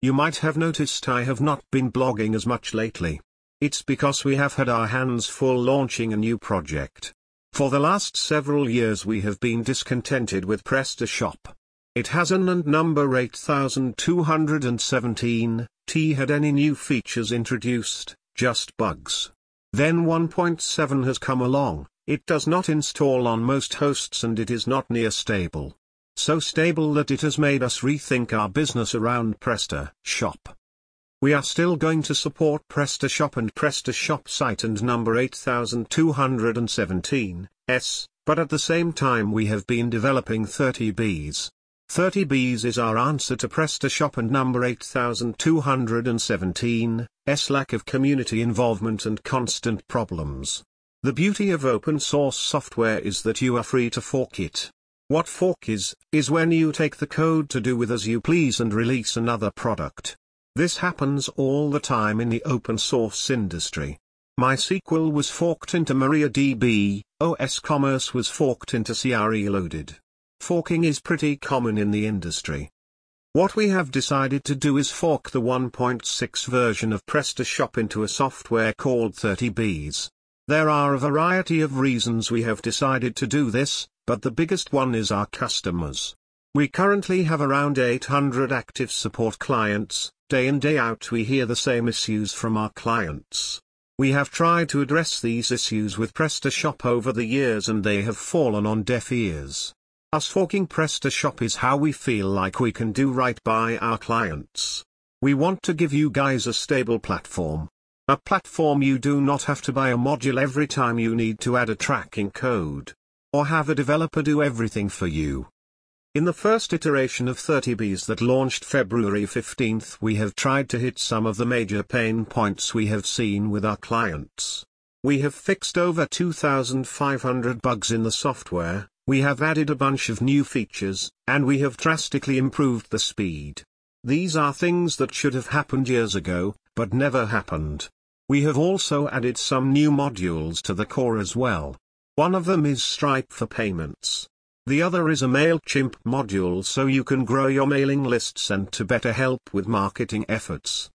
You might have noticed I have not been blogging as much lately. It's because we have had our hands full launching a new project. For the last several years we have been discontented with PrestaShop. It has an and number 8217, T had any new features introduced, just bugs. Then 1.7 has come along, it does not install on most hosts and it is not near stable. So stable that it has made us rethink our business around PrestaShop. We are still going to support PrestaShop and PrestaShop site and number 8217, S, but at the same time we have been developing thirty bees. 30Bs is our answer to PrestaShop and number 8217, S lack of community involvement and constant problems. The beauty of open source software is that you are free to fork it. What fork is, is when you take the code to do with as you please and release another product. This happens all the time in the open source industry. MySQL was forked into MariaDB, osCommerce was forked into CRE Loaded. Forking is pretty common in the industry. What we have decided to do is fork the 1.6 version of PrestaShop into a software called thirty bees. There are a variety of reasons we have decided to do this, but the biggest one is our customers. We currently have around 800 active support clients, Day in day out we hear the same issues from our clients. We have tried to address these issues with PrestaShop over the years and they have fallen on deaf ears. Us forking PrestaShop is how we feel like we can do right by our clients. We want to give you guys a stable platform. A platform you do not have to buy a module every time you need to add a tracking code. Or have a developer do everything for you. In the first iteration of thirty bees that launched February 15 we have tried to hit some of the major pain points we have seen with our clients. We have fixed over 2,500 bugs in the software, we have added a bunch of new features, and we have drastically improved the speed. These are things that should have happened years ago, but never happened. We have also added some new modules to the core as well. One of them is Stripe for payments. The other is a MailChimp module so you can grow your mailing lists and to better help with marketing efforts.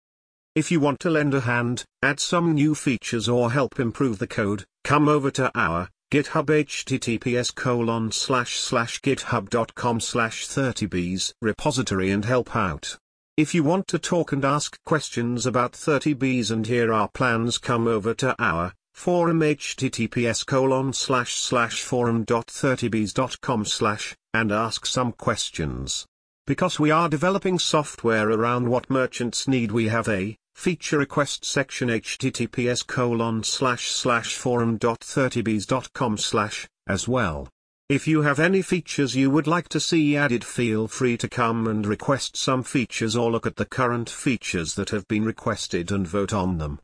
If you want to lend a hand, add some new features or help improve the code, come over to our GitHub https colon slash slash github.com slash thirtybees repository and help out. If you want to talk and ask questions about thirty bees and hear our plans come over to our forum https colon slash slash forum.thirtybees.com slash, and ask some questions. Because we are developing software around what merchants need we have a feature request section https colon slash slash forum.thirtybees.com slash, as well. If you have any features you would like to see added feel free to come and request some features or look at the current features that have been requested and vote on them.